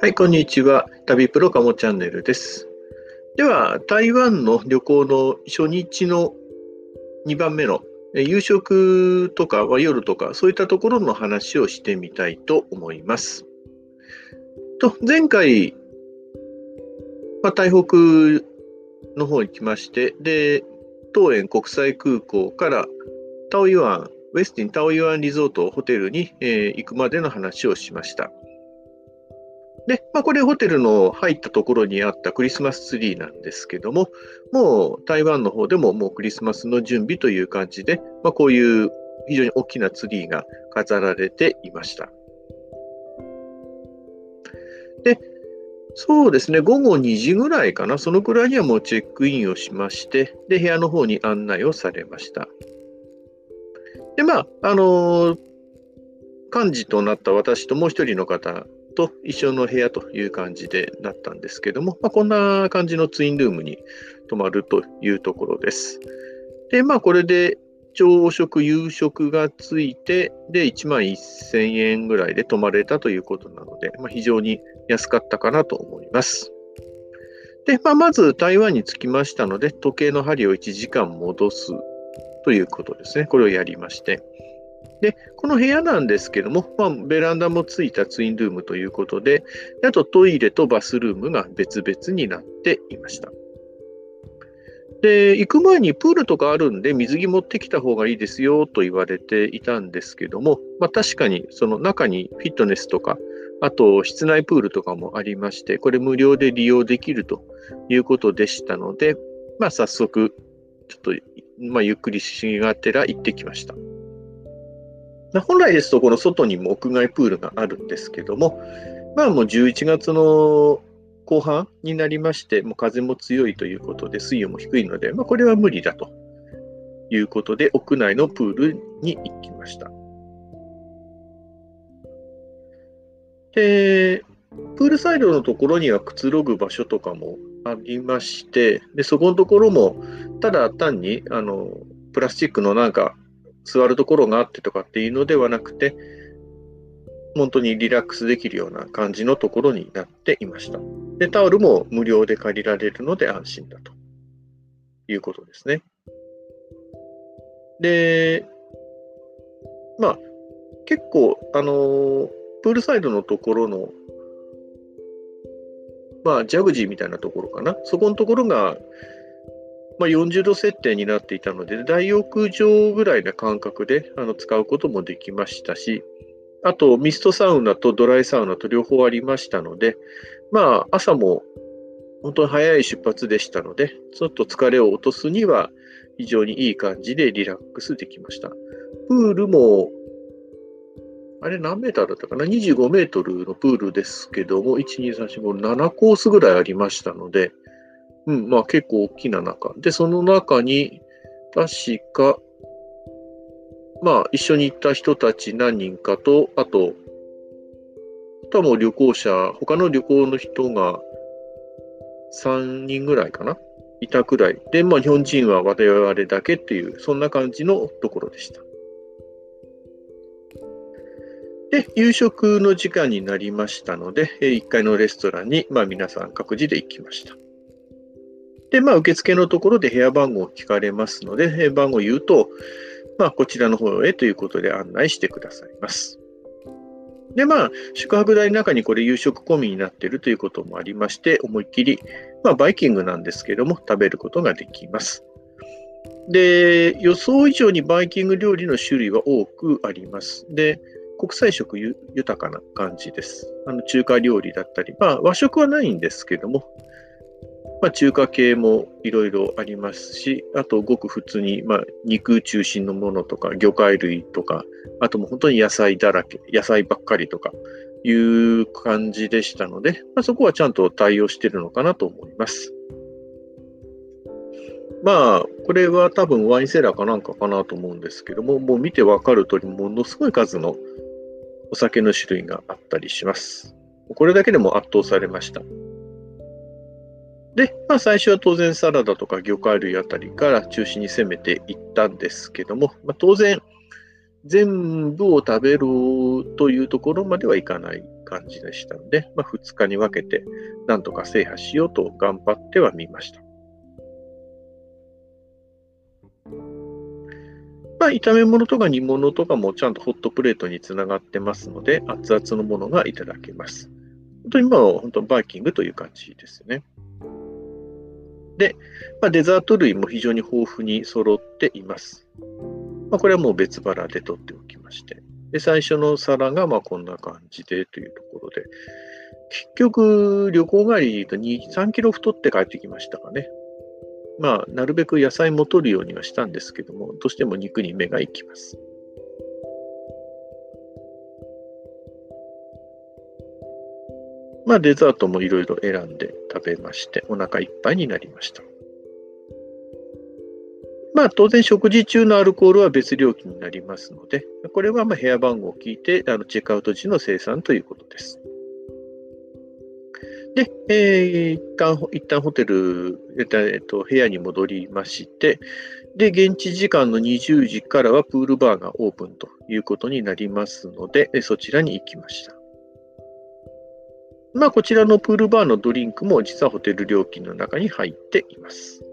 はい、こんにちは。旅プロカモチャンネルです。では、台湾の旅行の初日の2番目の夕食とか夜とかそういったところの話をしてみたいと思います。と、前回、まあ、台北の方に来まして、で、桃園国際空港からタオユアン、ウェスティンタオユアンリゾートホテルに、えー行くまでの話をしました。で、まあ、これホテルの入ったところにあったクリスマスツリーなんですけども、もう台湾の方でももうクリスマスの準備という感じで、まあ、こういう非常に大きなツリーが飾られていました。で、そうですね、午後2時ぐらいかな、そのくらいにはもうチェックインをしまして、で、部屋の方に案内をされました。で、まあ、あのー幹事となった私ともう一人の方と一緒の部屋という感じでなったんですけども、まあ、こんな感じのツインルームに泊まるというところです。で、まあ、これで朝食、夕食がついて、で、1万1000円ぐらいで泊まれたということなので、まあ、非常に安かったかなと思います。で、まあ、まず台湾に着きましたので、時計の針を1時間戻すということですね。これをやりまして。で、この部屋なんですけども、まあ、ベランダもついたツインルームということで、あとトイレとバスルームが別々になっていました。で、行く前にプールとかあるんで水着持ってきた方がいいですよと言われていたんですけども、まあ、確かにその中にフィットネスとか、あと室内プールとかもありまして、これ無料で利用できるということでしたので、まあ、早速、ちょっと、まあ、ゆっくりしがてら行ってきました。本来ですと、この外にも屋外プールがあるんですけども、まあもう11月の後半になりまして、もう風も強いということで、水温も低いので、まあこれは無理だということで、屋内のプールに行きました。で、プールサイドのところにはくつろぐ場所とかもありまして、で、そこのところも、ただ単に、あの、プラスチックのなんか座るところがあってとかっていうのではなくて、本当にリラックスできるような感じのところになっていました。で、タオルも無料で借りられるので安心だということですね。で、まあ、結構、あの、プールサイドのところの、まあ、ジャグジーみたいなところかな。そこのところが、まあ、40度設定になっていたので、大浴場ぐらいな感覚であの使うこともできましたし、あとミストサウナとドライサウナと両方ありましたので、まあ、朝も本当に早い出発でしたので、ちょっと疲れを落とすには非常にいい感じでリラックスできました。プールも、あれ何メーターだったかな ?25 メートルのプールですけども、1、2、3、4、5、7コースぐらいありましたので、うん、まあ結構大きな中。で、その中に、確か、まあ一緒に行った人たち何人かと、あと、あとはもう旅行者、他の旅行の人が3人ぐらいかな？いたくらい。で、まあ日本人は我々だけっていう、そんな感じのところでした。で、夕食の時間になりましたので、1階のレストランに、まあ皆さん各自で行きました。で、まあ、受付のところで部屋番号を聞かれますので、えー番号を言うと、まあ、こちらの方へということで案内してくださいます。で、まあ、宿泊代の中にこれ夕食込みになっているということもありまして、思いっきり、まあ、バイキングなんですけども、食べることができます。で、予想以上にバイキング料理の種類は多くあります。で、国際食ゆ豊かな感じです。あの中華料理だったり、まあ、和食はないんですけども、まあ、中華系もいろいろありますし、あとごく普通に、まあ、肉中心のものとか、魚介類とか、あともう本当に野菜だらけ、野菜ばっかりとかいう感じでしたので、まあ、そこはちゃんと対応してるのかなと思います。まあ、これは多分ワインセラーかなんかかなと思うんですけども、もう見てわかる通り、ものすごい数のお酒の種類があったりします。これだけでも圧倒されました。で、まあ、最初は当然サラダとか魚介類あたりから中心に攻めていったんですけども、まあ、当然、全部を食べるというところまではいかない感じでしたので、まあ、2日に分けてなんとか制覇しようと頑張ってはみました。まあ、炒め物とか煮物とかもちゃんとホットプレートにつながってますので、熱々のものがいただけます。本当に今は本当バイキングという感じですね。で、まあ、デザート類も非常に豊富に揃っています。まあ、これはもう別腹で取っておきまして。で、最初の皿がまこんな感じでというところで、結局、旅行帰りと2、3キロ太って帰ってきましたかね。まあ、なるべく野菜も取るようにはしたんですけども、どうしても肉に目が行きます。まあ、デザートもいろいろ選んで食べまして、お腹いっぱいになりました。まあ、当然食事中のアルコールは別料金になりますので、これはま部屋番号を聞いて、あのチェックアウト時の生産ということです。で、えー、一旦、一旦ホテル、えっと、部屋に戻りまして、で、現地時間の20時からはプールバーがオープンということになりますので、そちらに行きました。まあ、こちらのプールバーのドリンクも実はホテル料金の中に入っています。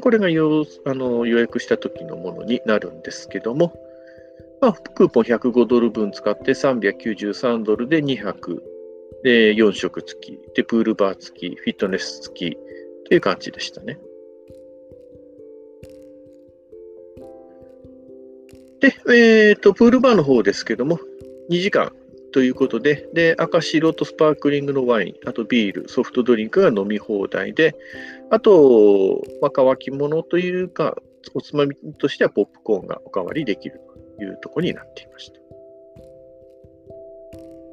これが予あの予約した時のものになるんですけども、まあ、クーポン105ドル分使って393ドルで2泊、で4食付き、でプールバー付き、フィットネス付きという感じでしたね。で、えっ、ー、と、プールバーの方ですけども、2時間ということで、で、赤白とスパークリングのワイン、あとビール、ソフトドリンクが飲み放題で、あと、まあ、乾き物というか、おつまみとしてはポップコーンがおかわりできるというところになっていました。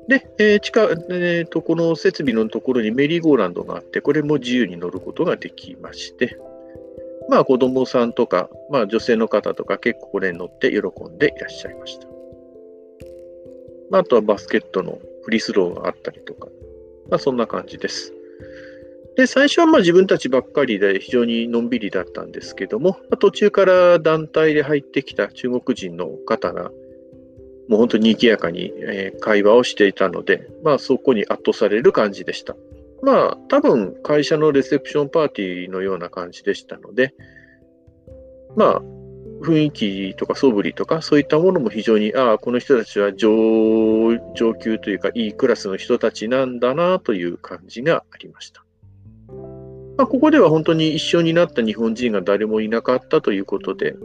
で、えー、地下、えーと、この設備のところにメリーゴーランドがあって、これも自由に乗ることができまして、まあ子供さんとか、まあ女性の方とか結構これに乗って喜んでいらっしゃいました。まあ、あとはバスケットのフリースローがあったりとか、まあ、そんな感じです。で、最初はまあ自分たちばっかりで非常にのんびりだったんですけども、まあ、途中から団体で入ってきた中国人の方が、もう本当に賑やかに、会話をしていたので、まあそこに圧倒される感じでした。まあ多分会社のレセプションパーティーのような感じでしたので、まあ雰囲気とか素振りとかそういったものも非常にああこの人たちは上上級というかいいクラスの人たちなんだなという感じがありました。まあ、ここでは本当に一緒になった日本人が誰もいなかったということで、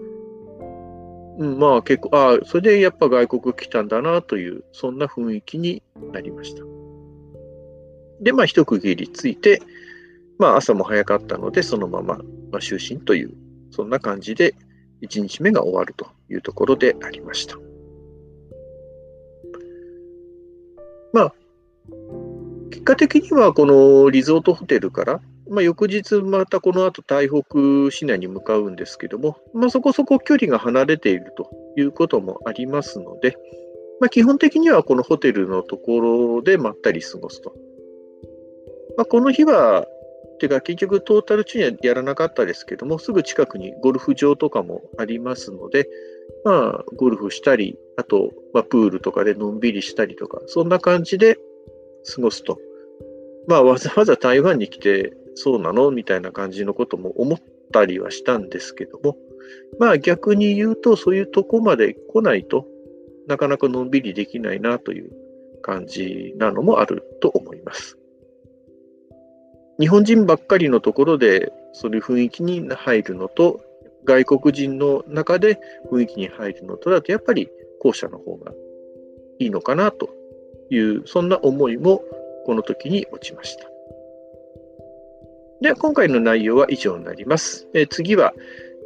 うん、まあ結構ああそれでやっぱ外国来たんだなというそんな雰囲気になりました。でまあ一区切りついて、まあ、朝も早かったのでそのまま、まあ、就寝というそんな感じで1日目が終わるというところでありました。まあ、結果的にはこのリゾートホテルから、まあ、翌日またこの後台北市内に向かうんですけども、まあ、そこそこ距離が離れているということもありますので、まあ、基本的にはこのホテルのところでまったり過ごすと。まあ、この日はていうか結局トータル中にはやらなかったですけども、すぐ近くにゴルフ場とかもありますので、まあ、ゴルフしたり、あと、まあ、プールとかでのんびりしたりとか、そんな感じで過ごすと。まあ、わざわざ台湾に来て、そうなの？みたいな感じのことも思ったりはしたんですけども、まあ逆に言うと、そういうとこまで来ないとなかなかのんびりできないなという感じなのもあると思います。日本人ばっかりのところでそういう雰囲気に入るのと、外国人の中で雰囲気に入るのとだと、やっぱり後者の方がいいのかなという、そんな思いもこの時に落ちました。では、今回の内容は以上になります。え次は、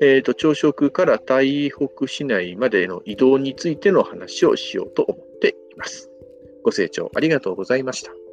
えーと、朝食から台北市内までの移動についての話をしようと思っています。ご清聴ありがとうございました。